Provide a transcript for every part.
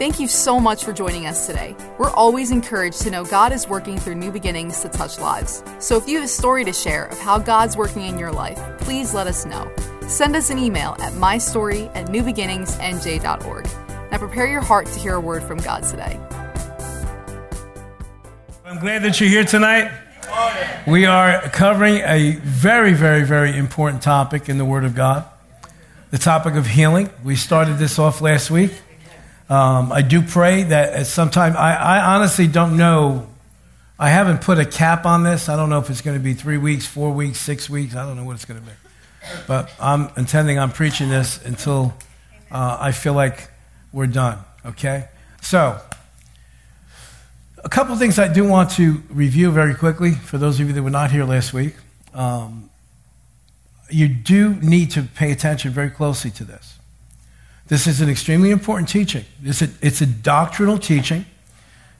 Thank you so much for joining us today. We're always encouraged to know God is working through new beginnings to touch lives. So if you have a story to share of how God's working in your life, please let us know. Send us an email at mystory at newbeginningsnj.org. Now prepare your heart to hear a word from God today. I'm glad that you're here tonight. We are covering a very, very, very important topic in the Word of God the topic of healing. We started this off last week. Um, I do pray that at some time, I, I honestly don't know. I haven't put a cap on this. I don't know if it's going to be three weeks, four weeks, six weeks. I don't know what it's going to be. But I'm intending on preaching this until uh, I feel like we're done, okay? So, a couple things I do want to review very quickly for those of you that were not here last week. Um, you do need to pay attention very closely to this. This is an extremely important teaching. It's a, it's a doctrinal teaching.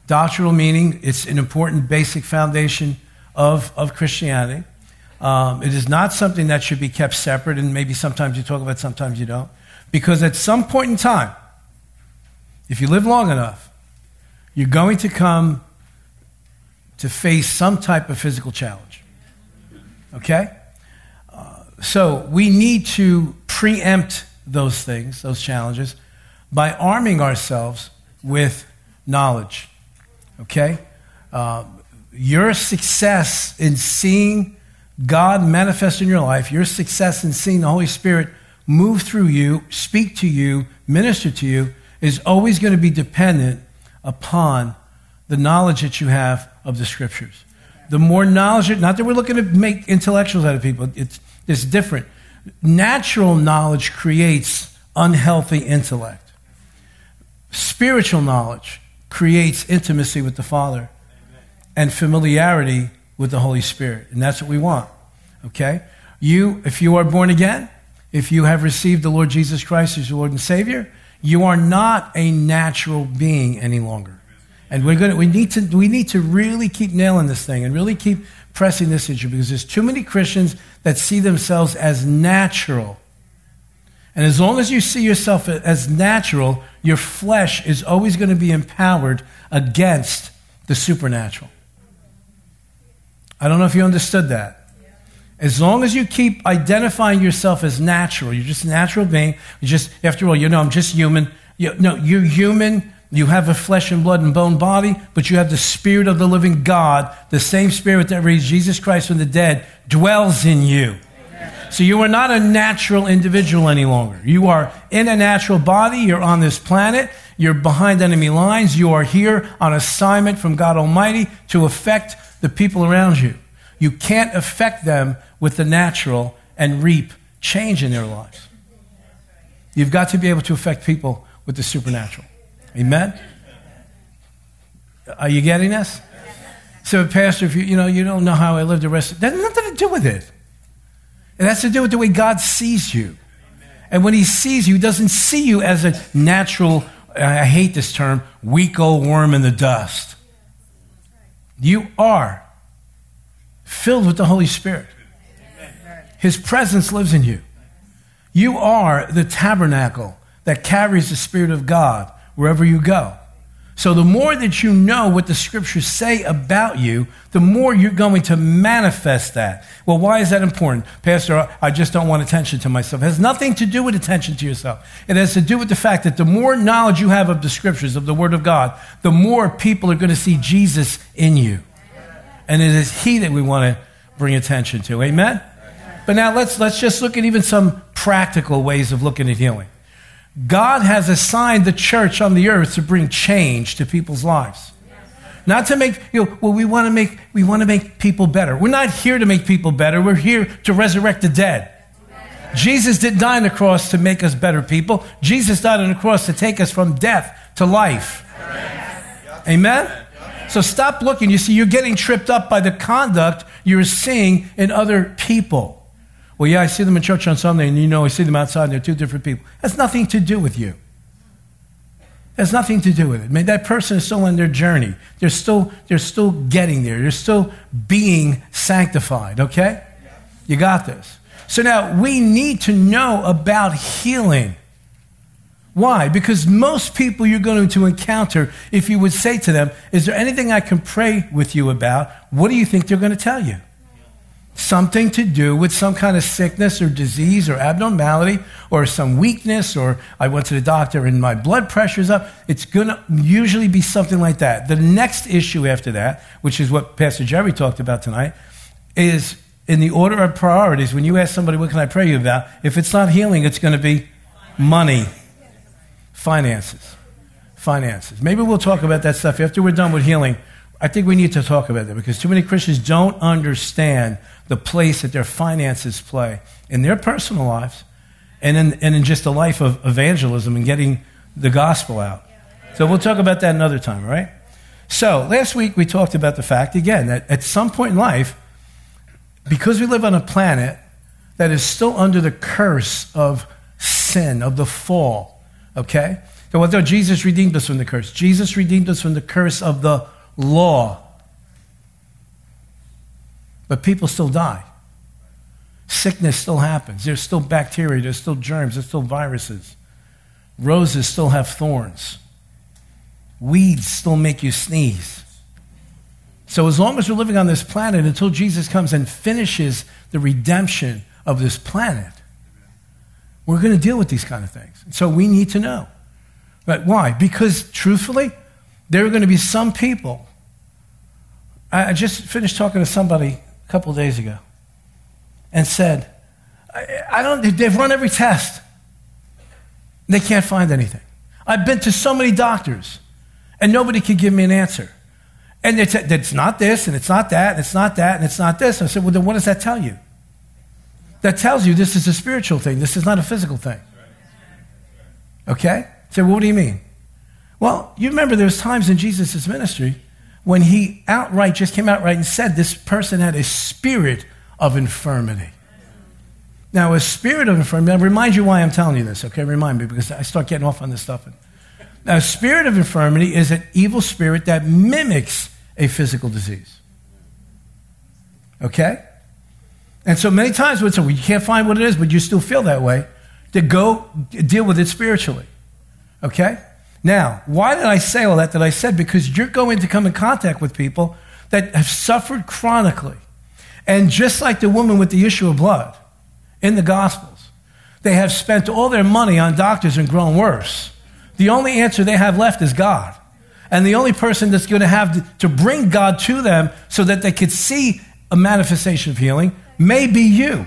Doctrinal meaning it's an important basic foundation of, of Christianity. Um, it is not something that should be kept separate, and maybe sometimes you talk about, it, sometimes you don't. Because at some point in time, if you live long enough, you're going to come to face some type of physical challenge. Okay? Uh, so we need to preempt those things, those challenges, by arming ourselves with knowledge. Okay? Uh, your success in seeing God manifest in your life, your success in seeing the Holy Spirit move through you, speak to you, minister to you, is always going to be dependent upon the knowledge that you have of the Scriptures. The more knowledge, not that we're looking to make intellectuals out of people, it's, it's different natural knowledge creates unhealthy intellect. Spiritual knowledge creates intimacy with the Father and familiarity with the Holy Spirit. And that's what we want. Okay? You, if you are born again, if you have received the Lord Jesus Christ as your Lord and Savior, you are not a natural being any longer. And we're to, we, need to, we need to really keep nailing this thing and really keep pressing this issue because there's too many Christians that see themselves as natural. And as long as you see yourself as natural, your flesh is always going to be empowered against the supernatural. I don't know if you understood that. As long as you keep identifying yourself as natural, you're just a natural being. You just, after all, you know, I'm just human. You, no, you're human. You have a flesh and blood and bone body, but you have the Spirit of the living God, the same Spirit that raised Jesus Christ from the dead, dwells in you. So you are not a natural individual any longer. You are in a natural body. You're on this planet. You're behind enemy lines. You are here on assignment from God Almighty to affect the people around you. You can't affect them with the natural and reap change in their lives. You've got to be able to affect people with the supernatural. Amen? Are you getting this? So, Pastor, if you, you know, you don't know how I live the rest of that has nothing to do with it. It has to do with the way God sees you. And when he sees you, he doesn't see you as a natural, I hate this term, weak old worm in the dust. You are filled with the Holy Spirit. His presence lives in you. You are the tabernacle that carries the Spirit of God wherever you go. So, the more that you know what the scriptures say about you, the more you're going to manifest that. Well, why is that important? Pastor, I just don't want attention to myself. It has nothing to do with attention to yourself. It has to do with the fact that the more knowledge you have of the scriptures, of the Word of God, the more people are going to see Jesus in you. And it is He that we want to bring attention to. Amen? But now let's, let's just look at even some practical ways of looking at healing. God has assigned the church on the earth to bring change to people's lives. Not to make, you know, well, we want to make, we want to make people better. We're not here to make people better. We're here to resurrect the dead. Jesus didn't die on the cross to make us better people. Jesus died on the cross to take us from death to life. Amen? So stop looking. You see, you're getting tripped up by the conduct you're seeing in other people. Well, yeah, I see them in church on Sunday, and you know, I see them outside, and they're two different people. That's nothing to do with you. That's nothing to do with it. I mean, that person is still on their journey. They're still, they're still getting there. They're still being sanctified, okay? You got this. So now we need to know about healing. Why? Because most people you're going to encounter, if you would say to them, Is there anything I can pray with you about? What do you think they're going to tell you? Something to do with some kind of sickness or disease or abnormality or some weakness, or I went to the doctor and my blood pressure's up. It's going to usually be something like that. The next issue after that, which is what Pastor Jerry talked about tonight, is in the order of priorities. When you ask somebody, What can I pray you about? If it's not healing, it's going to be money Finances. Finances. Maybe we'll talk about that stuff after we're done with healing. I think we need to talk about that because too many Christians don't understand the place that their finances play in their personal lives and in, and in just the life of evangelism and getting the gospel out. So we'll talk about that another time, right? So last week we talked about the fact, again, that at some point in life, because we live on a planet that is still under the curse of sin, of the fall, Okay? So although Jesus redeemed us from the curse, Jesus redeemed us from the curse of the law. But people still die. Sickness still happens. There's still bacteria, there's still germs, there's still viruses. Roses still have thorns. Weeds still make you sneeze. So, as long as we're living on this planet, until Jesus comes and finishes the redemption of this planet, we're going to deal with these kind of things. So we need to know. But why? Because truthfully, there are going to be some people. I just finished talking to somebody a couple days ago and said, I, don't, they've run every test. They can't find anything. I've been to so many doctors and nobody can give me an answer. And they said, it's not this, and it's not that, and it's not that, and it's not this. I said, well, then what does that tell you? that tells you this is a spiritual thing. This is not a physical thing. Okay? So, what do you mean? Well, you remember there was times in Jesus' ministry when he outright just came out right and said this person had a spirit of infirmity. Now, a spirit of infirmity, I'll remind you why I'm telling you this, okay? Remind me because I start getting off on this stuff. Now, a spirit of infirmity is an evil spirit that mimics a physical disease. Okay? And so many times we say, well, you can't find what it is, but you still feel that way, to go deal with it spiritually. Okay? Now, why did I say all that that I said? Because you're going to come in contact with people that have suffered chronically. And just like the woman with the issue of blood in the Gospels, they have spent all their money on doctors and grown worse. The only answer they have left is God. And the only person that's going to have to bring God to them so that they could see a manifestation of healing may be you.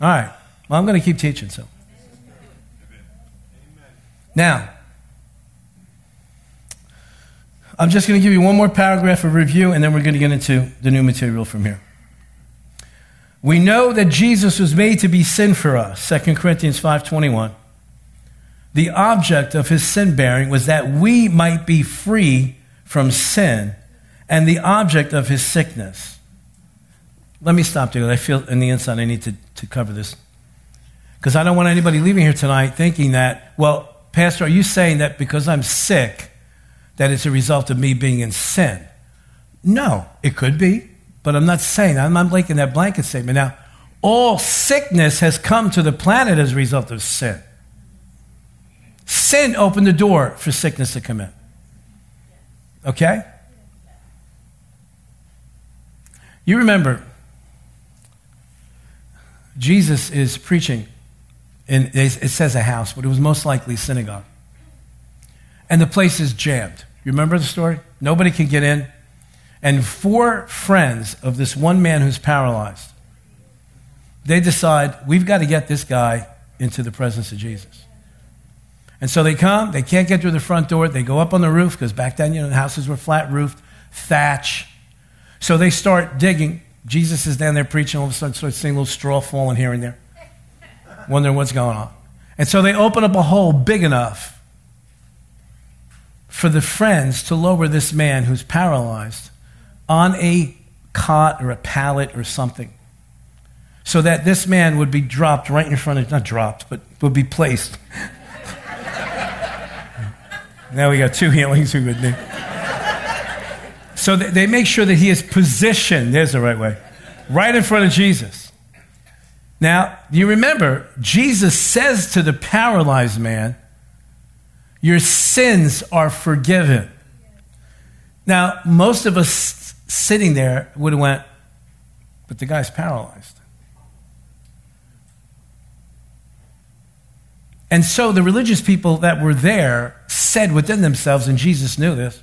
All right. Well, I'm going to keep teaching, so. Now, I'm just going to give you one more paragraph of review, and then we're going to get into the new material from here. We know that Jesus was made to be sin for us, 2 Corinthians 5.21. The object of his sin bearing was that we might be free from sin, and the object of his sickness let me stop there. I feel in the inside I need to, to cover this. Because I don't want anybody leaving here tonight thinking that, well, Pastor, are you saying that because I'm sick, that it's a result of me being in sin? No, it could be, but I'm not saying. I'm not making that blanket statement. Now, all sickness has come to the planet as a result of sin. Sin opened the door for sickness to come in. Okay? You remember Jesus is preaching, and it says a house, but it was most likely a synagogue. And the place is jammed. You remember the story? Nobody can get in. And four friends of this one man who's paralyzed, they decide, we've got to get this guy into the presence of Jesus. And so they come, they can't get through the front door, they go up on the roof, because back then, you know, the houses were flat roofed, thatch. So they start digging, Jesus is down there preaching, all of a sudden starts seeing little straw falling here and there, wondering what's going on. And so they open up a hole big enough for the friends to lower this man who's paralyzed on a cot or a pallet or something so that this man would be dropped right in front of, not dropped, but would be placed. now we got two healings we would need. So they make sure that he is positioned, there's the right way, right in front of Jesus. Now, you remember, Jesus says to the paralyzed man, Your sins are forgiven. Now, most of us sitting there would have went, But the guy's paralyzed. And so the religious people that were there said within themselves, and Jesus knew this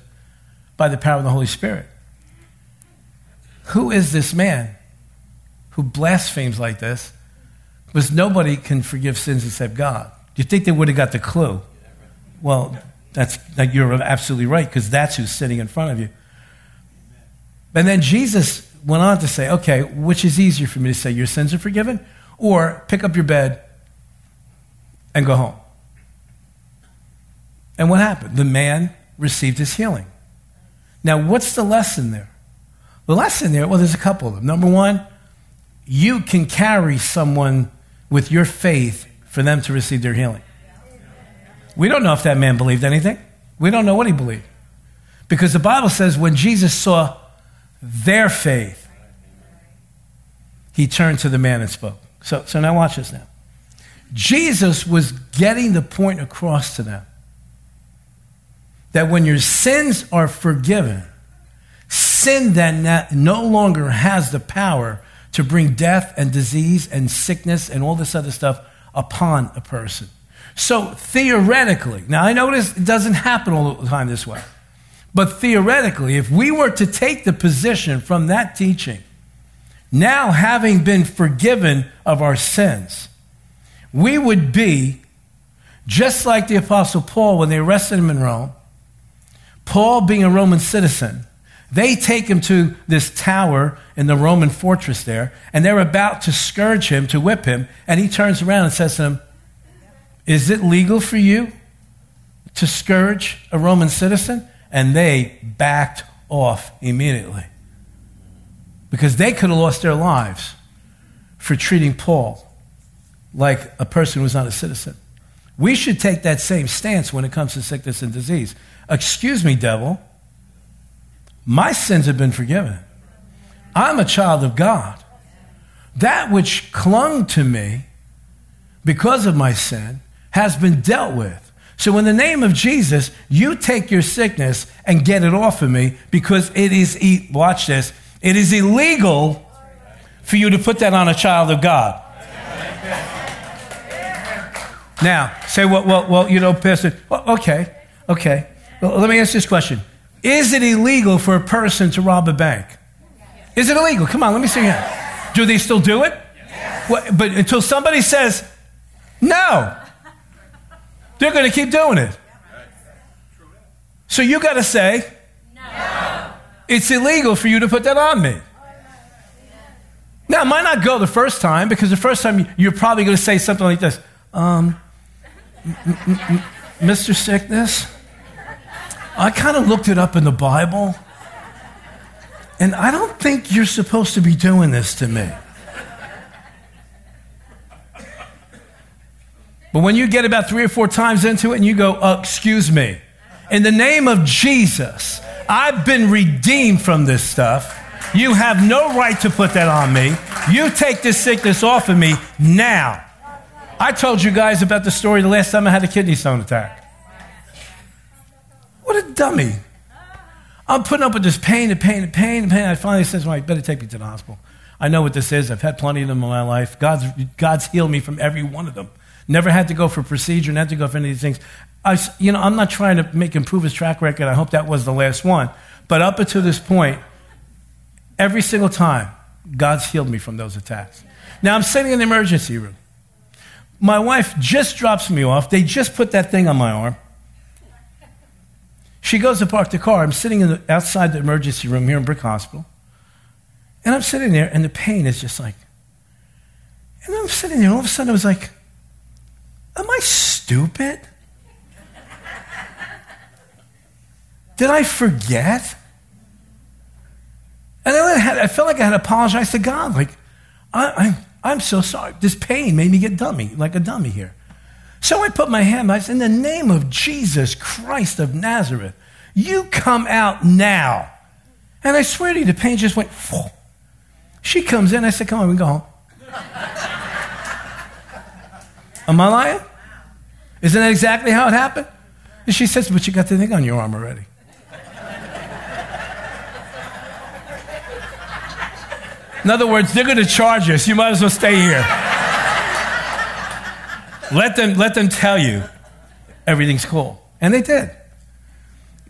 by the power of the Holy Spirit Who is this man who blasphemes like this? Because nobody can forgive sins except God. Do you think they would have got the clue? Well, that's like you're absolutely right, because that's who's sitting in front of you. And then Jesus went on to say, okay, which is easier for me to say, your sins are forgiven, or pick up your bed and go home? And what happened? The man received his healing. Now, what's the lesson there? The lesson there, well, there's a couple of them. Number one, you can carry someone with your faith for them to receive their healing. We don't know if that man believed anything. We don't know what he believed. Because the Bible says when Jesus saw their faith, he turned to the man and spoke. So, so now watch this now. Jesus was getting the point across to them that when your sins are forgiven, sin then no longer has the power to bring death and disease and sickness and all this other stuff upon a person. So theoretically, now I notice it doesn't happen all the time this way, but theoretically, if we were to take the position from that teaching, now having been forgiven of our sins, we would be just like the Apostle Paul when they arrested him in Rome. Paul, being a Roman citizen, they take him to this tower in the Roman fortress there, and they're about to scourge him, to whip him, and he turns around and says to them, Is it legal for you to scourge a Roman citizen? And they backed off immediately because they could have lost their lives for treating Paul like a person who was not a citizen. We should take that same stance when it comes to sickness and disease. Excuse me, devil. My sins have been forgiven. I'm a child of God. That which clung to me because of my sin has been dealt with. So, in the name of Jesus, you take your sickness and get it off of me because it is, watch this, it is illegal for you to put that on a child of God. Now, say, well, well, well you know, Pastor, well, okay, okay. Well, let me ask this question Is it illegal for a person to rob a bank? Is it illegal? Come on, let me see here. Do they still do it? What, but until somebody says, no, they're going to keep doing it. So you got to say, no. It's illegal for you to put that on me. Now, it might not go the first time because the first time you're probably going to say something like this um, Mr. Sickness, I kind of looked it up in the Bible. And I don't think you're supposed to be doing this to me. But when you get about three or four times into it and you go, oh, Excuse me, in the name of Jesus, I've been redeemed from this stuff. You have no right to put that on me. You take this sickness off of me now. I told you guys about the story the last time I had a kidney stone attack. What a dummy. I'm putting up with this pain and pain and pain and pain. I finally says, well, I better take me to the hospital. I know what this is. I've had plenty of them in my life. God's, God's healed me from every one of them. Never had to go for procedure, never had to go for any of these things. I, you know, I'm not trying to make improve his track record. I hope that was the last one. But up until this point, every single time, God's healed me from those attacks. Now I'm sitting in the emergency room. My wife just drops me off. They just put that thing on my arm. She goes to park the car. I'm sitting the, outside the emergency room here in Brick Hospital. And I'm sitting there, and the pain is just like, and I'm sitting there, all of a sudden I was like, Am I stupid? Did I forget? And I, had, I felt like I had to apologize to God. Like, I, I, I'm so sorry. This pain made me get dummy, like a dummy here. So I put my hand, I said, in the name of Jesus Christ of Nazareth, you come out now. And I swear to you, the pain just went, Phew. she comes in. I said, come on, we go home. Am I lying? Isn't that exactly how it happened? And she says, But you got the thing on your arm already. In other words, they're going to charge us. You might as well stay here. Let, them, let them tell you everything's cool. And they did.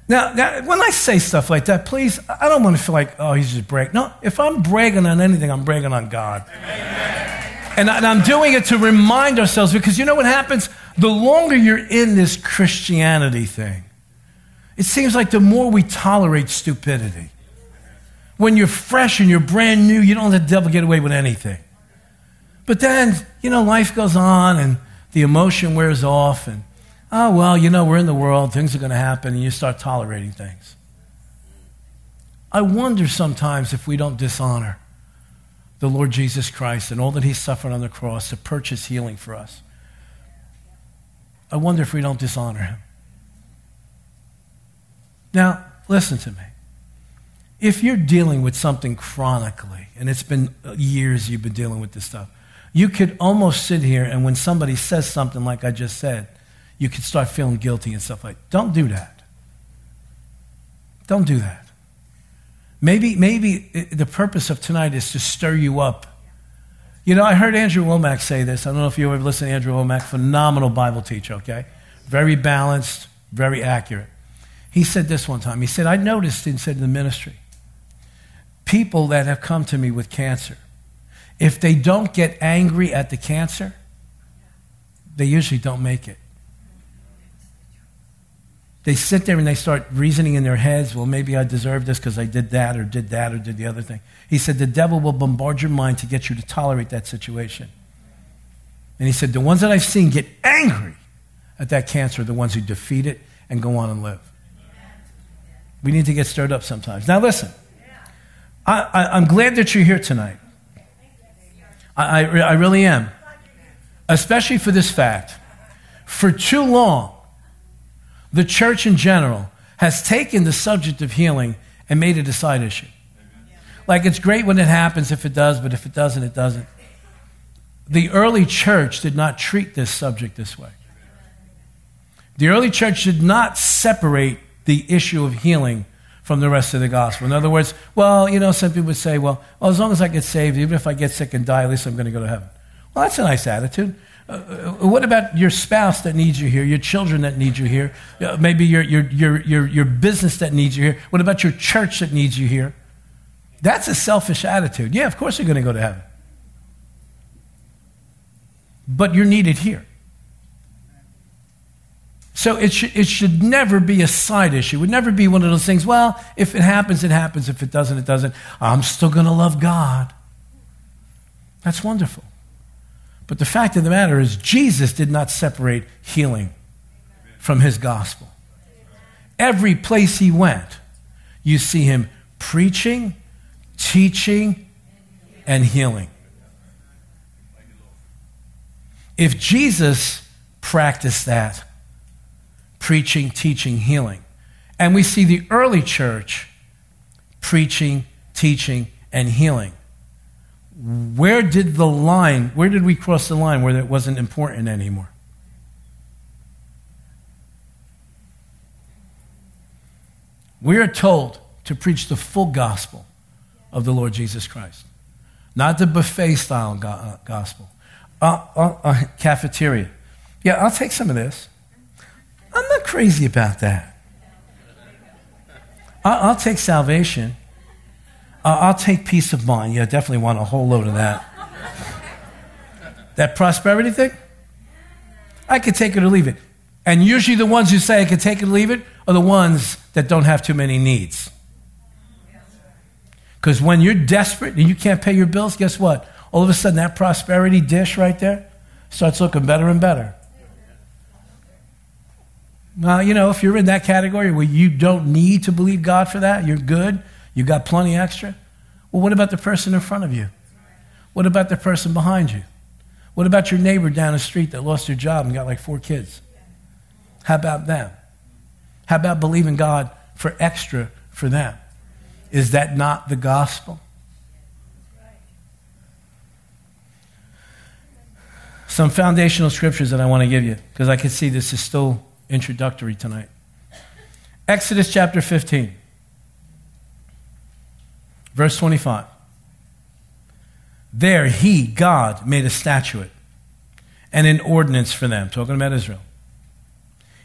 Now, now, when I say stuff like that, please, I don't want to feel like, oh, he's just bragging. No, if I'm bragging on anything, I'm bragging on God. And, I, and I'm doing it to remind ourselves because you know what happens? The longer you're in this Christianity thing, it seems like the more we tolerate stupidity. When you're fresh and you're brand new, you don't let the devil get away with anything. But then, you know, life goes on and the emotion wears off and oh, well, you know, we're in the world, things are going to happen, and you start tolerating things. I wonder sometimes if we don't dishonor the Lord Jesus Christ and all that He suffered on the cross to purchase healing for us. I wonder if we don't dishonor Him. Now, listen to me. If you're dealing with something chronically, and it's been years you've been dealing with this stuff, you could almost sit here and when somebody says something like I just said, you could start feeling guilty and stuff like Don't do that. Don't do that. Maybe, maybe the purpose of tonight is to stir you up. You know, I heard Andrew Wommack say this. I don't know if you ever listened to Andrew Wommack, phenomenal Bible teacher, okay? Very balanced, very accurate. He said this one time. He said, I noticed, he said in the ministry, people that have come to me with cancer, if they don't get angry at the cancer, they usually don't make it they sit there and they start reasoning in their heads, well, maybe I deserve this because I did that or did that or did the other thing. He said, the devil will bombard your mind to get you to tolerate that situation. And he said, the ones that I've seen get angry at that cancer are the ones who defeat it and go on and live. We need to get stirred up sometimes. Now, listen, I, am glad that you're here tonight. I, I, really am. Especially for this fact. For too long, the church in general has taken the subject of healing and made it a side issue. Like it's great when it happens if it does, but if it doesn't, it doesn't. The early church did not treat this subject this way. The early church did not separate the issue of healing from the rest of the gospel. In other words, well, you know, some people would say, well, well, as long as I get saved, even if I get sick and die, at least I'm going to go to heaven. Well, that's a nice attitude. Uh, uh, what about your spouse that needs you here, your children that need you here, uh, maybe your, your, your, your, your business that needs you here? What about your church that needs you here? That's a selfish attitude. Yeah, of course you're going to go to heaven. But you're needed here. So it, sh- it should never be a side issue. It would never be one of those things, well, if it happens, it happens. If it doesn't, it doesn't. I'm still going to love God. That's wonderful. But the fact of the matter is, Jesus did not separate healing from his gospel. Every place he went, you see him preaching, teaching, and healing. If Jesus practiced that, preaching, teaching, healing, and we see the early church preaching, teaching, and healing, where did the line, where did we cross the line where it wasn't important anymore? We are told to preach the full gospel of the Lord Jesus Christ, not the buffet style uh, gospel. Uh, uh, uh, cafeteria. Yeah, I'll take some of this. I'm not crazy about that. I'll, take salvation. I'll take peace of mind. Yeah, definitely want a whole load of that. that prosperity thing, I could take it or leave it. And usually the ones who say I could take it or leave it are the ones that don't have too many needs. Because when you're desperate and you can't pay your bills, guess what? All of a sudden, that prosperity dish right there starts looking better and better. Well, you know, if you're in that category where you don't need to believe God for that, you're good, you got plenty extra? Well, what about the person in front of you? What about the person behind you? What about your neighbor down the street that lost their job and got like four kids? How about them? How about believing God for extra for them? Is that not the gospel? some foundational scriptures that I want to give you because I can see this is still introductory tonight. Exodus chapter 15, verse 25. There, he, God, made a statute and an ordinance for them, talking about Israel.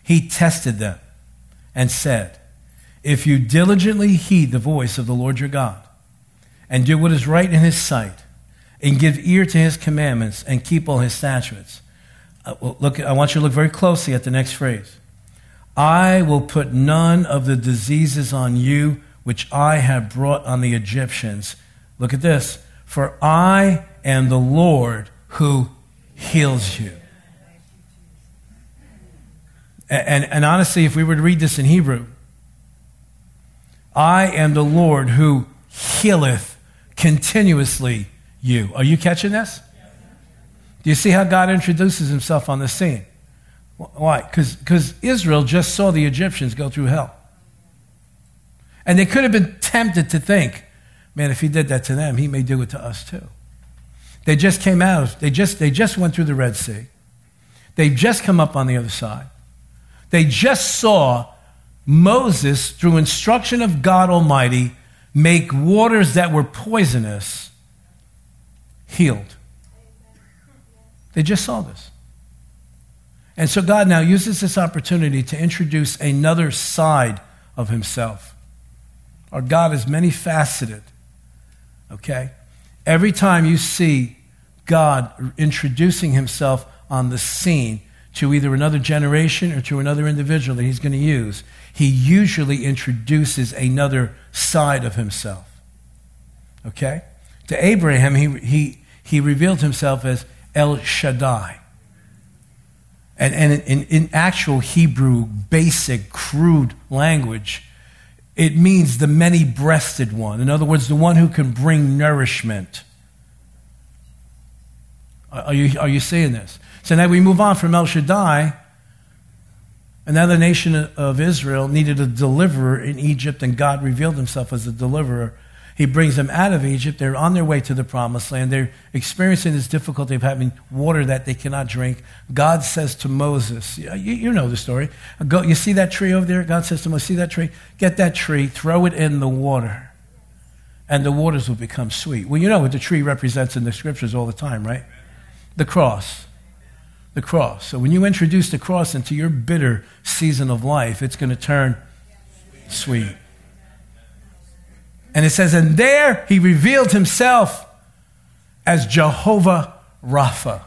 He tested them and said, If you diligently heed the voice of the Lord your God and do what is right in his sight and give ear to his commandments and keep all his statutes. Uh, look, I want you to look very closely at the next phrase. I will put none of the diseases on you which I have brought on the Egyptians. Look at this. For I am the Lord who heals you. And, and, honestly, if we were to read this in Hebrew, I am the Lord who healeth continuously you. Are you catching this? Do you see how God introduces himself on the scene? Why? Because Israel just saw the Egyptians go through hell. And they could have been tempted to think, man, if he did that to them, he may do it to us too. They just came out, they just, they just went through the Red Sea. They've just come up on the other side. They just saw Moses, through instruction of God Almighty, make waters that were poisonous healed. They just saw this. And so God now uses this opportunity to introduce another side of himself. Our God is many faceted. Okay? Every time you see God introducing himself on the scene to either another generation or to another individual that he's going to use, he usually introduces another side of himself. Okay? To Abraham, he, he, he revealed himself as El Shaddai. And, and in, in actual Hebrew, basic, crude language, it means the many breasted one. In other words, the one who can bring nourishment. Are you, are you seeing this? So now we move on from El Shaddai. And now the nation of Israel needed a deliverer in Egypt, and God revealed himself as a deliverer. He brings them out of Egypt. They're on their way to the promised land. They're experiencing this difficulty of having water that they cannot drink. God says to Moses, you, you know the story. Go, you see that tree over there? God says to Moses, see that tree? Get that tree, throw it in the water, and the waters will become sweet. Well, you know what the tree represents in the scriptures all the time, right? The cross the cross. So when you introduce the cross into your bitter season of life, it's going to turn sweet. And it says, and there he revealed himself as Jehovah Rapha.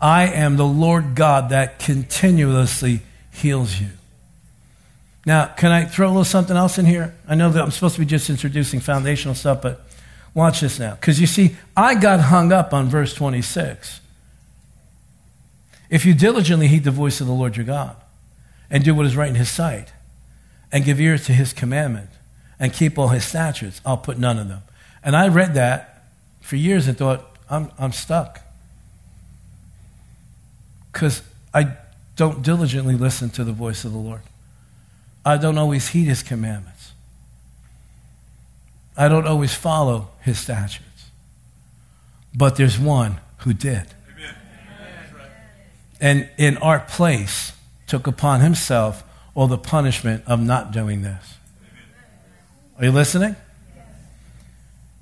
I am the Lord God that continuously heals you. Now, can I throw a little something else in here? I know that I'm supposed to be just introducing foundational stuff, but watch this now. Because you see, I got hung up on verse 26. If you diligently heed the voice of the Lord your God and do what is right in his sight and give ear to his commandment and keep all his statutes, I'll put none of them. And I read that for years and thought, I'm, I'm stuck. Because I don't diligently listen to the voice of the Lord. I don't always heed his commandments. I don't always follow his statutes. But there's one who did Amen. and in our place took upon himself all the punishment of not doing this. Are you listening?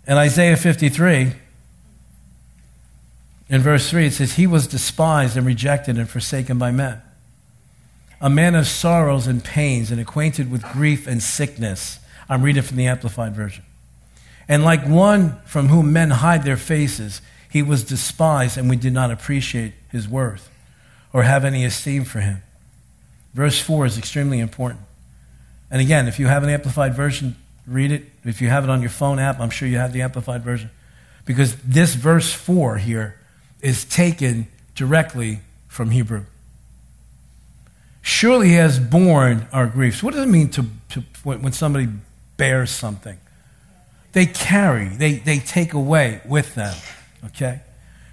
In Isaiah 53, in verse 3, it says, He was despised and rejected and forsaken by men, a man of sorrows and pains and acquainted with grief and sickness. I'm reading from the Amplified Version. And like one from whom men hide their faces, he was despised and we did not appreciate his worth or have any esteem for him. Verse 4 is extremely important. And again, if you have an amplified version, read it. If you have it on your phone app, I'm sure you have the amplified version. Because this verse 4 here is taken directly from Hebrew. Surely he has borne our griefs. What does it mean to, to when somebody bears something? They carry, they, they take away with them. Okay?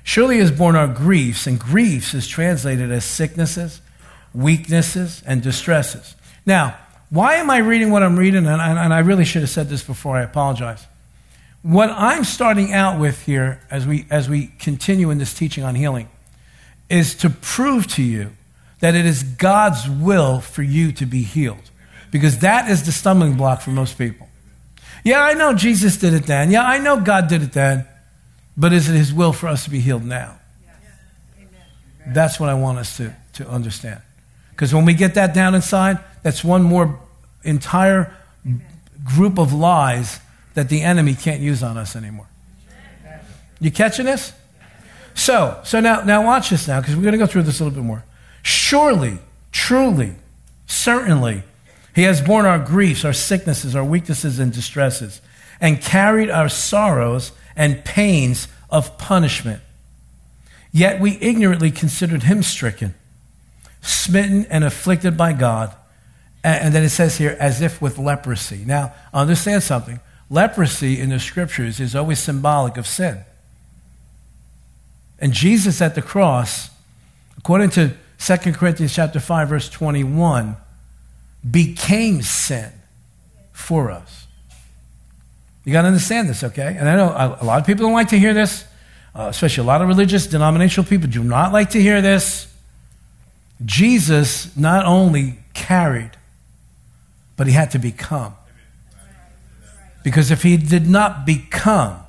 Surely he has borne our griefs, and griefs is translated as sicknesses, weaknesses, and distresses. Now, why am I reading what I'm reading? And I, and I really should have said this before, I apologize. What I'm starting out with here as we, as we continue in this teaching on healing is to prove to you that it is God's will for you to be healed. Because that is the stumbling block for most people. Yeah, I know Jesus did it then. Yeah, I know God did it then. But is it his will for us to be healed now? That's what I want us to, to understand. Because when we get that down inside, that's one more entire group of lies that the enemy can't use on us anymore. You catching this? So, so now, now watch this now, because we're going to go through this a little bit more. Surely, truly, certainly, he has borne our griefs, our sicknesses, our weaknesses, and distresses, and carried our sorrows and pains of punishment. Yet we ignorantly considered him stricken, smitten, and afflicted by God. And then it says here, as if with leprosy. Now, understand something. Leprosy in the scriptures is always symbolic of sin. And Jesus at the cross, according to 2 Corinthians chapter 5, verse 21, became sin for us. You got to understand this, okay? And I know a lot of people don't like to hear this, uh, especially a lot of religious, denominational people do not like to hear this. Jesus not only carried, but he had to become. Because if he did not become,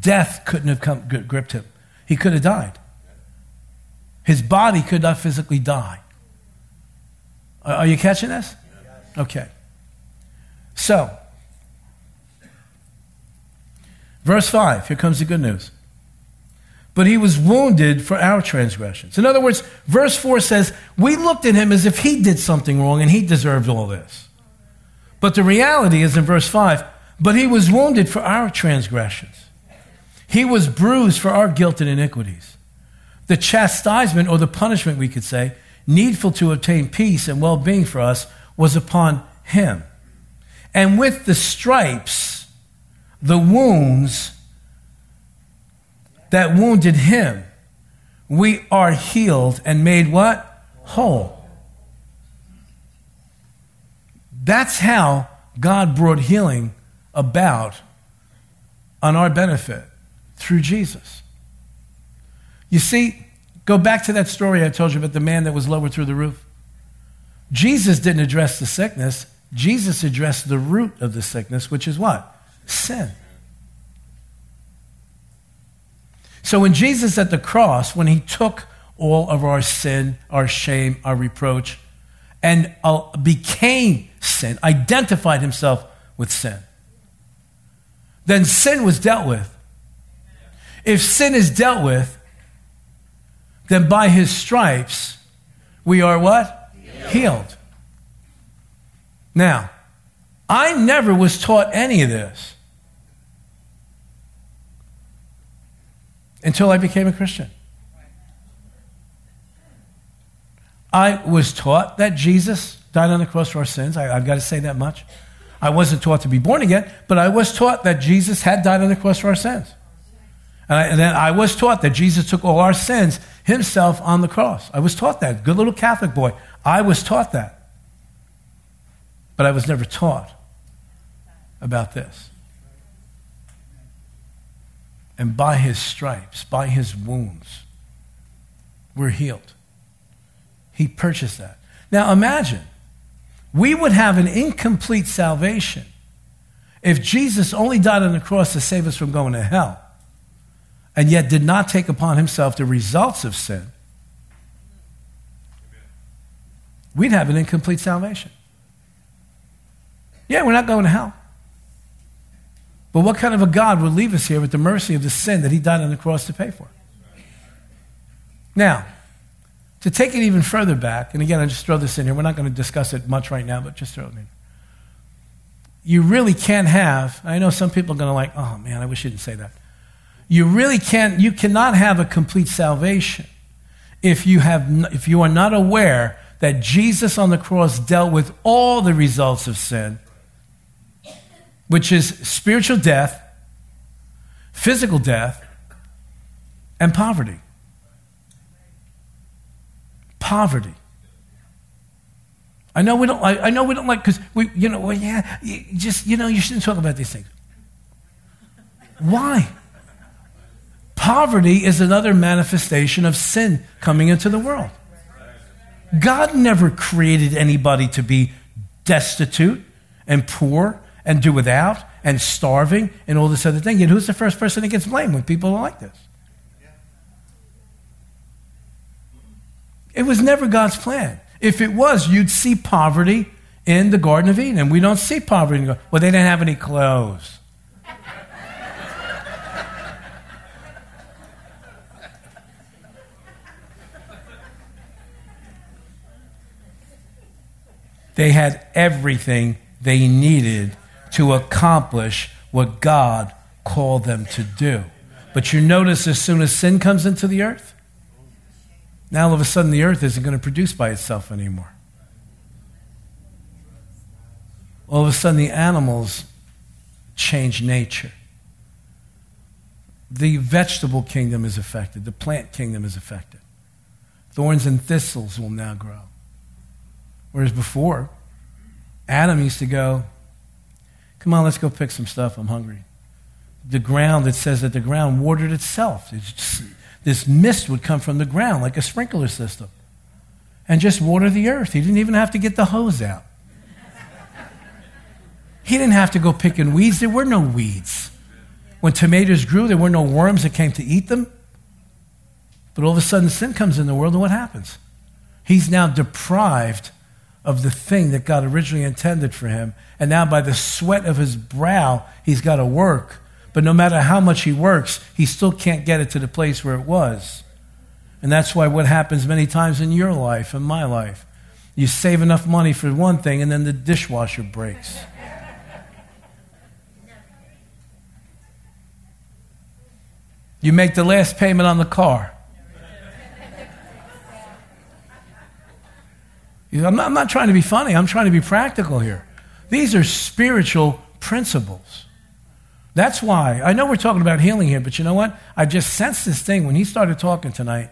death couldn't have come, gripped him. He could have died. His body could not physically die. Are you catching this? Okay. So, verse 5, here comes the good news. But he was wounded for our transgressions. In other words, verse 4 says, We looked at him as if he did something wrong and he deserved all this. But the reality is in verse 5, but he was wounded for our transgressions. He was bruised for our guilt and iniquities. The chastisement, or the punishment, we could say, needful to obtain peace and well being for us was upon him. And with the stripes, the wounds that wounded him, we are healed and made what? Whole. That's how God brought healing about on our benefit through Jesus. You see, Go back to that story I told you about the man that was lowered through the roof. Jesus didn't address the sickness, Jesus addressed the root of the sickness, which is what? Sin. So when Jesus at the cross, when he took all of our sin, our shame, our reproach, and uh, became sin, identified himself with sin, then sin was dealt with. If sin is dealt with, then by his stripes we are what? Healed. Healed. Now, I never was taught any of this until I became a Christian. I was taught that Jesus died on the cross for our sins. I, have got to say that much. I wasn't taught to be born again, but I was taught that Jesus had died on the cross for our sins. And, I, and then I was taught that Jesus took all our sins himself on the cross. I was taught that. Good little Catholic boy. I was taught that. But I was never taught about this. And by his stripes, by his wounds, we're healed. He purchased that. Now imagine, we would have an incomplete salvation if Jesus only died on the cross to save us from going to hell and yet did not take upon himself the results of sin, we'd have an incomplete salvation. Yeah, we're not going to hell. But what kind of a God would leave us here with the mercy of the sin that he died on the cross to pay for? Now, to take it even further back, and again, I just throw this in here. We're not going to discuss it much right now, but just throw it in. You really can't have, I know some people are going to like, oh man, I wish you didn't say that you really can't, you cannot have a complete salvation if you, have, if you are not aware that Jesus on the cross dealt with all the results of sin, which is spiritual death, physical death, and poverty. Poverty. I know we don't. I, I know we don't like because we, you know, well, yeah, you just you know, you shouldn't talk about these things. Why? Poverty is another manifestation of sin coming into the world. God never created anybody to be destitute and poor and do without and starving and all this other thing. And who's the first person that gets blamed when people are like this? It was never God's plan. If it was, you'd see poverty in the Garden of Eden. And we don't see poverty. Well, they didn't have any clothes. they had everything they needed to accomplish what God called them to do. But you notice as soon as sin comes into the earth, now all of a sudden the earth isn't going to produce by itself anymore. All of a sudden the animals change nature. The vegetable kingdom is affected, the plant kingdom is affected. Thorns and thistles will now grow. Whereas before, Adam used to go, Come on, let's go pick some stuff. I'm hungry. The ground, it says that the ground watered itself. Just, this mist would come from the ground like a sprinkler system and just water the earth. He didn't even have to get the hose out. He didn't have to go picking weeds. There were no weeds. When tomatoes grew, there were no worms that came to eat them. But all of a sudden, sin comes in the world, and what happens? He's now deprived of the thing that God originally intended for him. And now, by the sweat of his brow, he's got to work. But no matter how much he works, he still can't get it to the place where it was. And that's why what happens many times in your life and my life. You save enough money for one thing, and then the dishwasher breaks. You make the last payment on the car. I'm not, I'm not trying to be funny, I'm trying to be practical here. These are spiritual principles. That's why I know we're talking about healing here, but you know what? I just sensed this thing when he started talking tonight.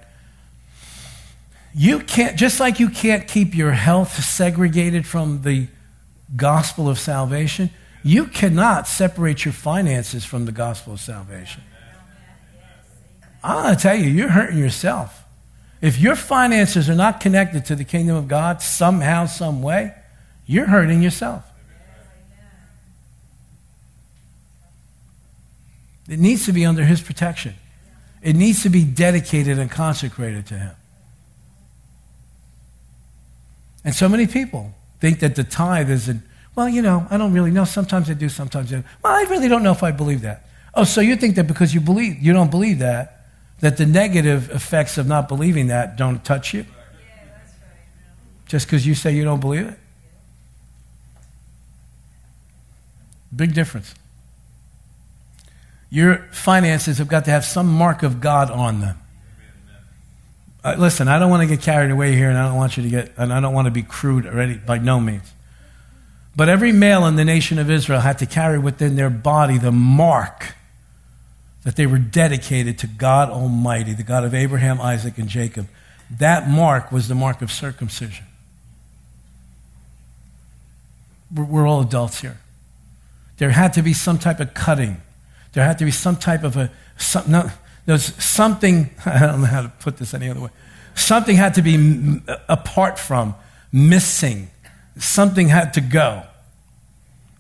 You can't, just like you can't keep your health segregated from the gospel of salvation, you cannot separate your finances from the gospel of salvation. I'm going to tell you, you're hurting yourself. If your finances are not connected to the kingdom of God somehow, some way, you're hurting yourself. It needs to be under His protection. It needs to be dedicated and consecrated to Him. And so many people think that the tithe is not well, you know, I don't really know. Sometimes I do, sometimes I do. Well, I really don't know if I believe that. Oh, so you think that because you believe, you don't believe that, that the negative effects of not believing that don't touch you? Just because you say you don't believe it? Big difference. Your finances have got to have some mark of God on them. Uh, listen, I don't want to get carried away here, and I don't want you to get, and I don't want to be crude already, by no means. But every male in the nation of Israel had to carry within their body the mark that they were dedicated to God Almighty, the God of Abraham, Isaac, and Jacob. That mark was the mark of circumcision. We're, we're all adults here. There had to be some type of cutting. There had to be some type of a, some, no, there's something, I don't know how to put this any other way. Something had to be apart from, missing. Something had to go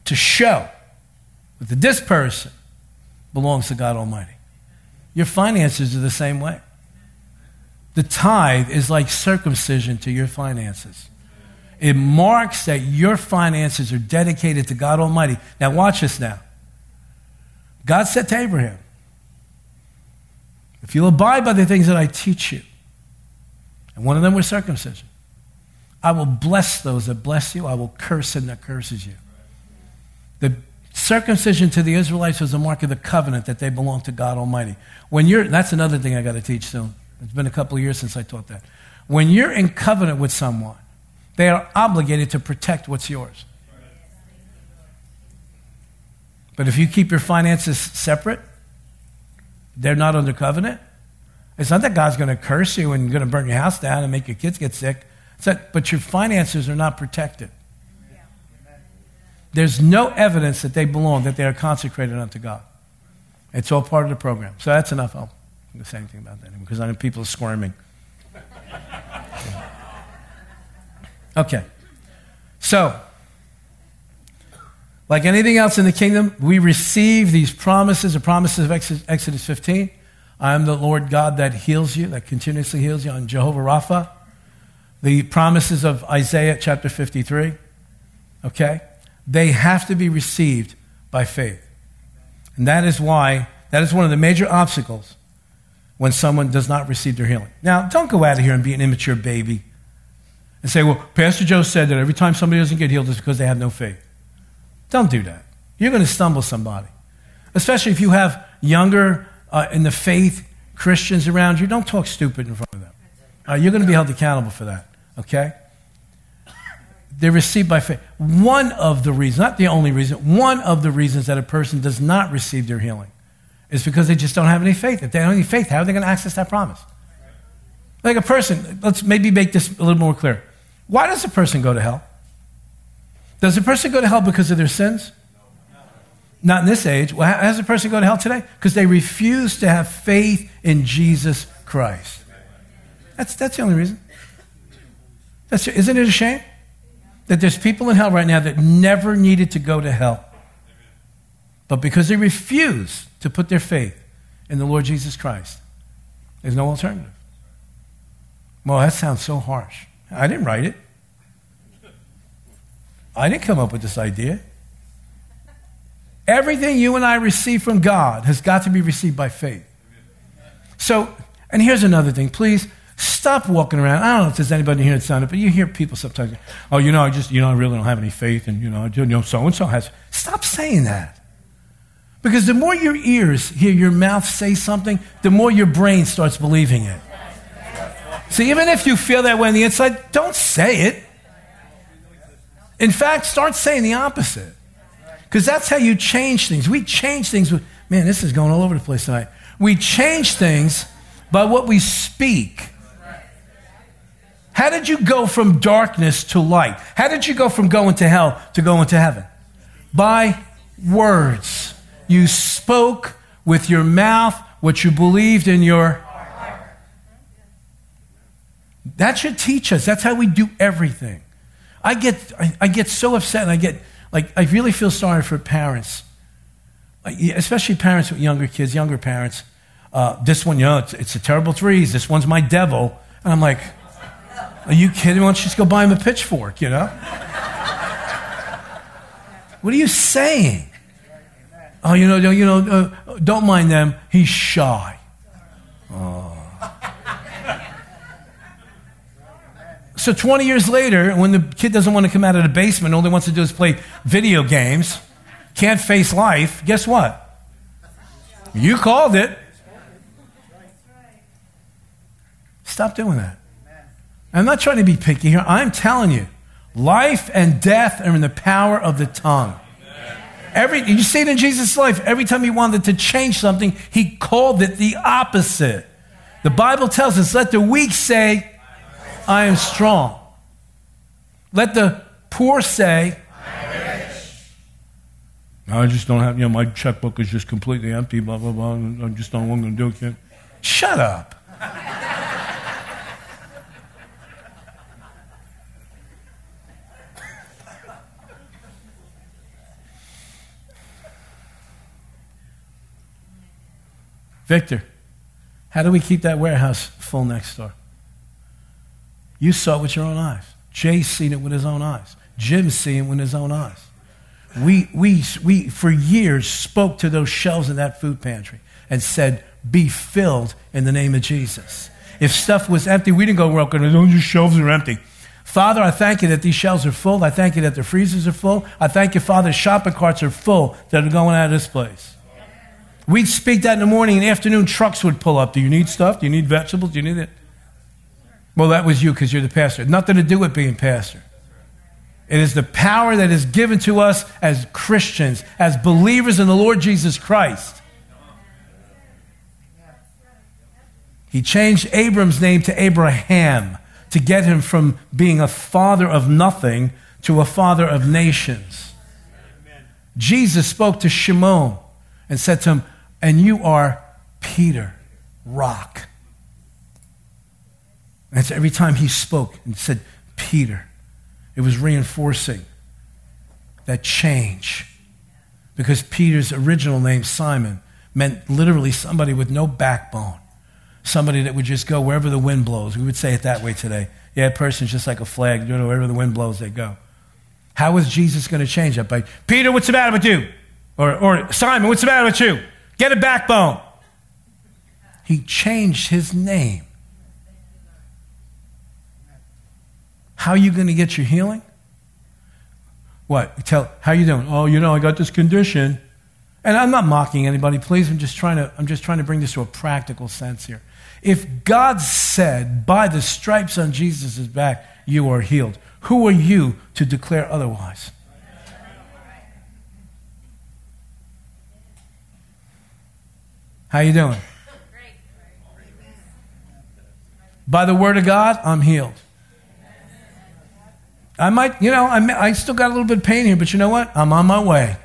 to show that this person belongs to God Almighty. Your finances are the same way. The tithe is like circumcision to your finances. It marks that your finances are dedicated to God Almighty. Now, watch this now. God said to Abraham, If you'll abide by the things that I teach you, and one of them was circumcision, I will bless those that bless you, I will curse him that curses you. The Circumcision to the Israelites was a mark of the covenant that they belonged to God Almighty. When you're, that's another thing I got to teach soon. It's been a couple of years since I taught that. When you're in covenant with someone, they are obligated to protect what's yours. But if you keep your finances separate, they're not under covenant. It's not that God's going to curse you and going to burn your house down and make your kids get sick. That, but your finances are not protected. There's no evidence that they belong, that they are consecrated unto God. It's all part of the program. So that's enough. Oh, I'll going to say anything about that because I know people are squirming. Okay. So, like anything else in the kingdom, we receive these promises, the promises of Exodus 15. I am the Lord God that heals you, that continuously heals you on Jehovah Rapha. The promises of Isaiah chapter 53. Okay? They have to be received by faith. And that is why, that is one of the major obstacles when someone does not receive their healing. Now, don't go out of here and be an immature baby and say, well, Pastor Joe said that every time somebody doesn't get healed, it's because they have no faith. Don't do that. You're going to stumble somebody. Especially if you have younger uh, in the faith Christians around you. Don't talk stupid in front of them. Uh, you're going to be held accountable for that, okay? They're received by faith. One of the reasons, not the only reason, one of the reasons that a person does not receive their healing is because they just don't have any faith. If they don't have any faith, how are they going to access that promise? Like a person, let's maybe make this a little more clear. Why does a person go to hell? Does a person go to hell because of their sins? Not in this age. Well, how does a person go to hell today? Because they refuse to have faith in Jesus Christ. That's, that's the only reason. That's, isn't it a shame that there's people in hell right now that never needed to go to hell? But because they refuse to put their faith in the Lord Jesus Christ, there's no alternative. Well, that sounds so harsh. I didn't write it. I didn't come up with this idea. Everything you and I receive from God has got to be received by faith. So, and here's another thing. Please stop walking around. I don't know if there's anybody here that's done it, but you hear people sometimes, oh, you know, I just, you know, I really don't have any faith, and, you know, you know, so and so has. Stop saying that. Because the more your ears hear your mouth say something, the more your brain starts believing it. So even if you feel that way on the inside, don't say it. In fact, start saying the opposite. Because that's how you change things. We change things with, man, this is going all over the place tonight. We change things by what we speak. How did you go from darkness to light? How did you go from going to hell to going to heaven? By words. You spoke with your mouth what you believed in your heart. That should teach us. That's how we do everything. I get, I, I get so upset and I get like, I really feel sorry for parents, especially parents with younger kids, younger parents. Uh, this one, you know, it's, it's a terrible threes. This one's my devil. And I'm like, are you kidding? Why don't you just go buy him a pitchfork, you know? what are you saying? Oh, you know, you know, uh, don't mind them. He's shy. Oh. So 20 years later, when the kid doesn't want to come out of the basement, all he wants to do is play video games, can't face life, guess what? You called it. Stop doing that. I'm not trying to be picky here. I'm telling you, life and death are in the power of the tongue. Every, you see it in Jesus' life. Every time he wanted to change something, he called it the opposite. The Bible tells us, let the weak say, I am strong. Let the poor say, I just don't have, you know, my checkbook is just completely empty, blah, blah, blah. I just don't know what I'm going to do. It. Shut up. Victor, how do we keep that warehouse full next door? You saw it with your own eyes. Jay's seen it with his own eyes. Jim's seen it with his own eyes. We, we, we, for years, spoke to those shelves in that food pantry and said, Be filled in the name of Jesus. If stuff was empty, we didn't go, Well, oh, your shelves are empty. Father, I thank you that these shelves are full. I thank you that the freezers are full. I thank you, Father, shopping carts are full that are going out of this place. We'd speak that in the morning and afternoon, trucks would pull up. Do you need stuff? Do you need vegetables? Do you need it? Well, that was you because you're the pastor. Nothing to do with being pastor. It is the power that is given to us as Christians, as believers in the Lord Jesus Christ. He changed Abram's name to Abraham to get him from being a father of nothing to a father of nations. Jesus spoke to Shimon and said to him, And you are Peter rock. And so every time he spoke and said, Peter, it was reinforcing that change. Because Peter's original name, Simon, meant literally somebody with no backbone, somebody that would just go wherever the wind blows. We would say it that way today. Yeah, a person's just like a flag, you know, wherever the wind blows, they go. How is Jesus going to change that? By Peter, what's the matter with you? Or, or Simon, what's the matter with you? Get a backbone. He changed his name. How are you going to get your healing? What? Tell how you doing? Oh, you know, I got this condition. And I'm not mocking anybody, please. I'm just trying to I'm just trying to bring this to a practical sense here. If God said, by the stripes on Jesus' back, you are healed, who are you to declare otherwise? How you doing? By the word of God, I'm healed. I might, you know, I, I still got a little bit of pain here, but you know what? I'm on my way.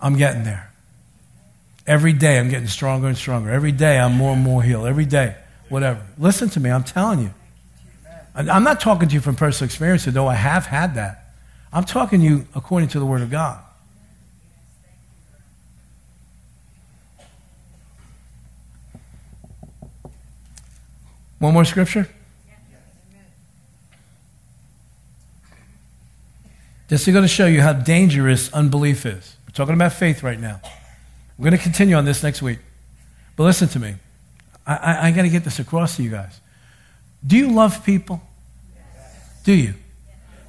I'm getting there. Every day I'm getting stronger and stronger. Every day I'm more and more healed. Every day, whatever. Listen to me, I'm telling you. I'm not talking to you from personal experience, though I have had that. I'm talking to you according to the Word of God. One more scripture? Just to go to show you how dangerous unbelief is. We're talking about faith right now. We're going to continue on this next week. But listen to me. I, I, I got to get this across to you guys. Do you love people? Do you?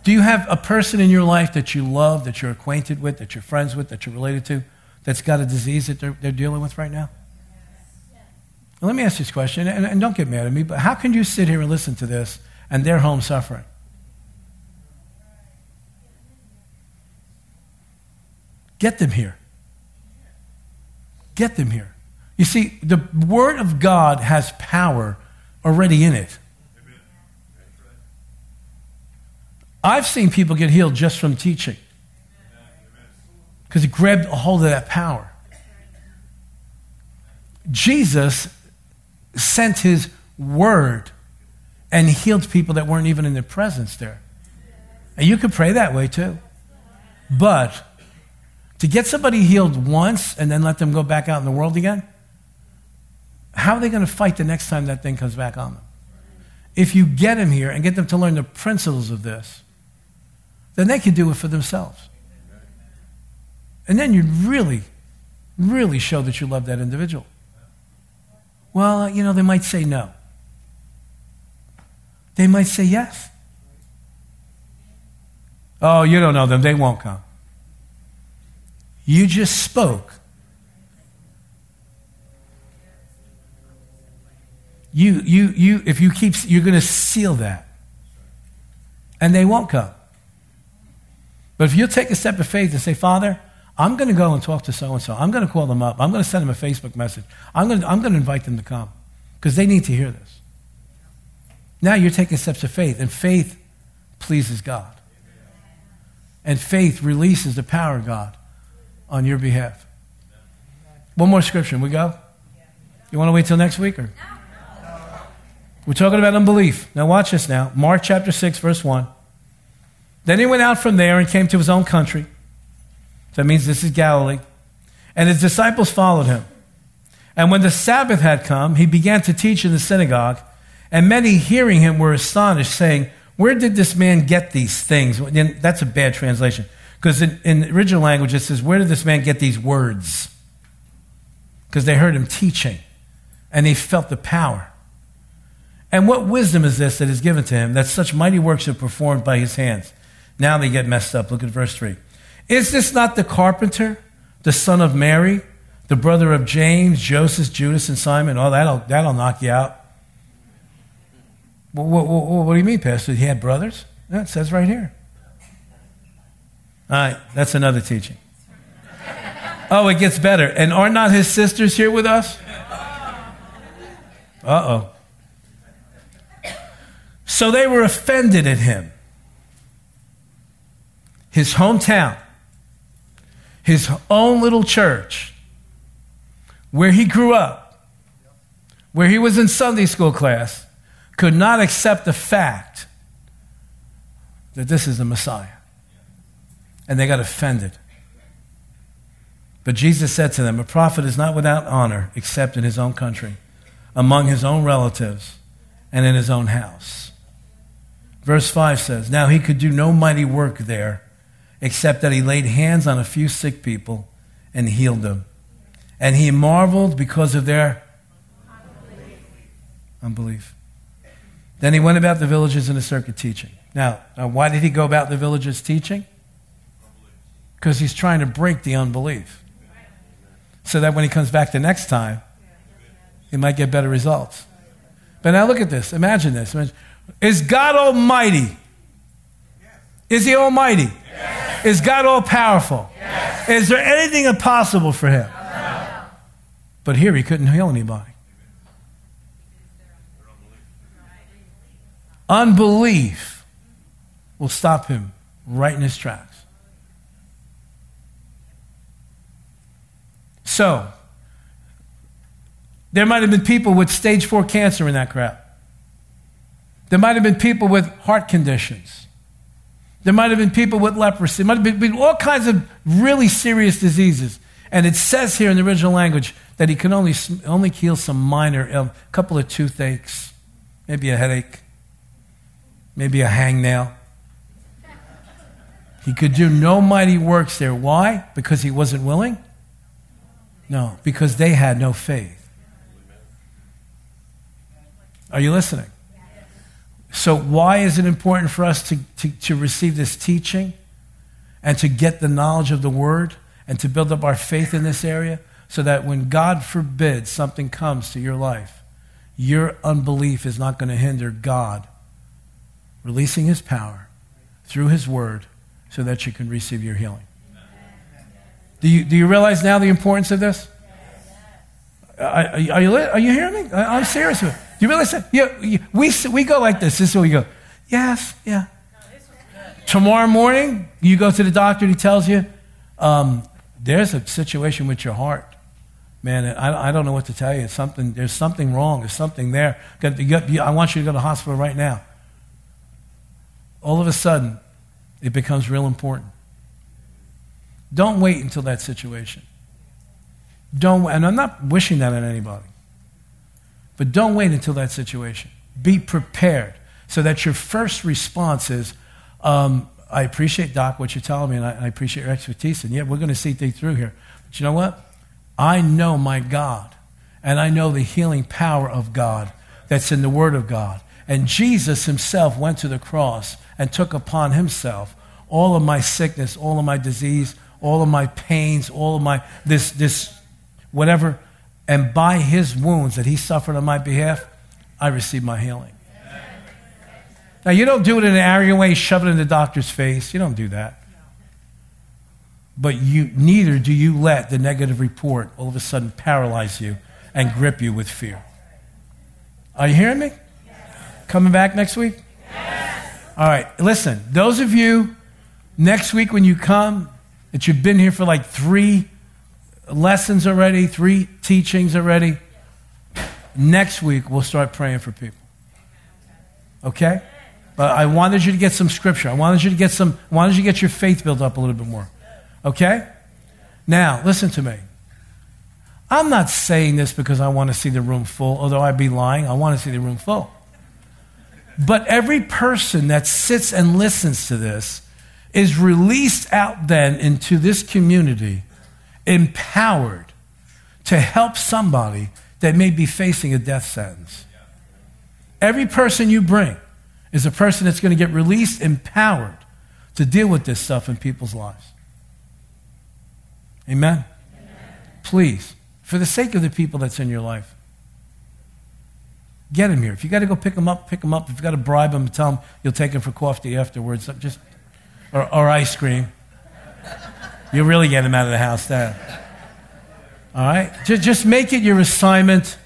Do you have a person in your life that you love, that you're acquainted with, that you're friends with, that you're related to, that's got a disease that they're, they're dealing with right now? Now, let me ask you this question, and, and don't get mad at me, but how can you sit here and listen to this and they're home suffering? Get them here. Get them here. You see, the Word of God has power already in it. I've seen people get healed just from teaching because he grabbed a hold of that power. Jesus sent his word and healed people that weren't even in the presence there. And you could pray that way too. But to get somebody healed once and then let them go back out in the world again, how are they going to fight the next time that thing comes back on them? If you get them here and get them to learn the principles of this, then they can do it for themselves. And then you'd really, really show that you love that individual. Well, you know, they might say no. They might say yes. Oh, you don't know them. They won't come. You just spoke. You, you, you, if you keep, you're going to seal that. And they won't come. But if you'll take a step of faith and say, Father, I'm going to go and talk to so and so. I'm going to call them up. I'm going to send them a Facebook message. I'm going to, I'm going to invite them to come because they need to hear this. Now you're taking steps of faith, and faith pleases God. And faith releases the power of God on your behalf. One more scripture. We go? You want to wait till next week? Or? We're talking about unbelief. Now watch this now. Mark chapter 6, verse 1. Then he went out from there and came to his own country. That means this is Galilee. And his disciples followed him. And when the Sabbath had come, he began to teach in the synagogue. And many hearing him were astonished, saying, Where did this man get these things? That's a bad translation. Because in, in the original language, it says, Where did this man get these words? Because they heard him teaching and they felt the power. And what wisdom is this that is given to him that such mighty works are performed by his hands? Now they get messed up. Look at verse 3. Is this not the carpenter, the son of Mary, the brother of James, Joseph, Judas, and Simon? Oh, that'll, that'll knock you out. What, what, what, what do you mean, Pastor? He had brothers? It says right here. All right, that's another teaching. Oh, it gets better. And are not his sisters here with us? Uh oh. So they were offended at him his hometown, his own little church, where he grew up, where he was in Sunday school class, could not accept the fact that this is the Messiah. And they got offended. But Jesus said to them, A prophet is not without honor except in his own country, among his own relatives, and in his own house. Verse 5 says, Now he could do no mighty work there, except that he laid hands on a few sick people and healed them. And he marveled because of their unbelief. Then he went about the villages in a circuit teaching. Now, now why did he go about the villages teaching? Because he's trying to break the unbelief. So that when he comes back the next time, he might get better results. But now look at this. Imagine this. Is God Almighty? Is He Almighty? Yes. Is God all powerful? Yes. Is there anything impossible for Him? No. But here He couldn't heal anybody. Unbelief will stop Him right in His tracks. So, there might have been people with stage four cancer in that crowd. There might have been people with heart conditions. There might have been people with leprosy. There might have been all kinds of really serious diseases. And it says here in the original language that he can only, only heal some minor, a couple of toothaches, maybe a headache, maybe a hangnail. He could do no mighty works there. Why? Because he wasn't willing? No, because they had no faith. Are you listening? So, why is it important for us to, to, to, receive this teaching and to get the knowledge of the word and to build up our faith in this area? So that when God forbids something comes to your life, your unbelief is not going to hinder God releasing his power through his word so that you can receive your healing. Do you, do you realize now the importance of this? Are, are, you, are you hearing me? I, am serious with you realize that? Yeah, we, we go like this. This is what we go. Yes, yeah. Tomorrow morning, you go to the doctor and he tells you, um, there's a situation with your heart. Man, I, I don't know what to tell you. It's something, there's something wrong. There's something there. I want you to go to the hospital right now. All of a sudden, it becomes real important. Don't wait until that situation. Don't, and I'm not wishing that on anybody. But don't wait until that situation. Be prepared so that your first response is, um, I appreciate, Doc, what you're telling me, and I, I appreciate your expertise, and yeah, we're going to see things through here. But you know what? I know my God, and I know the healing power of God that's in the Word of God. And Jesus himself went to the cross and took upon himself all of my sickness, all of my disease, all of my pains, all of my this this whatever and by his wounds that he suffered on my behalf, I received my healing. Now, you don't do it in an arrogant way, shove it in the doctor's face. You don't do that. But you, neither do you let the negative report all of a sudden paralyze you and grip you with fear. Are you hearing me? Coming back next week? All right, listen, those of you next week when you come, that you've been here for like three lessons already, three teachings already. Next week, we'll start praying for people. Okay? But I wanted you to get some scripture. I wanted you to get some, I wanted you to get your faith built up a little bit more. Okay? Now, listen to me. I'm not saying this because I want to see the room full, although I'd be lying. I want to see the room full. But every person that sits and listens to this is released out then into this community empowered to help somebody that may be facing a death sentence. Every person you bring is a person that's going to get released, empowered to deal with this stuff in people's lives. Amen? Please, for the sake of the people that's in your life, get them here. If you got to go pick them up, pick them up. If you got to bribe them, tell them you'll take them for coffee afterwards, just or, or ice cream. You'll really get him out of the house then. All right? Just, just make it your assignment.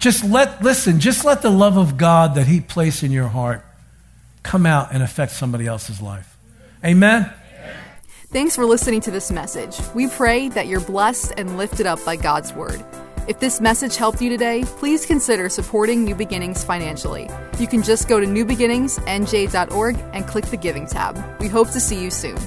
Just let, listen, just let the love of God that He placed in your heart come out and affect somebody else's life. Amen? Thanks for listening to this message. We pray that you're blessed and lifted up by God's Word. If this message helped you today, please consider supporting New Beginnings financially. You can just go to newbeginningsnj.org and click the Giving tab. We hope to see you soon.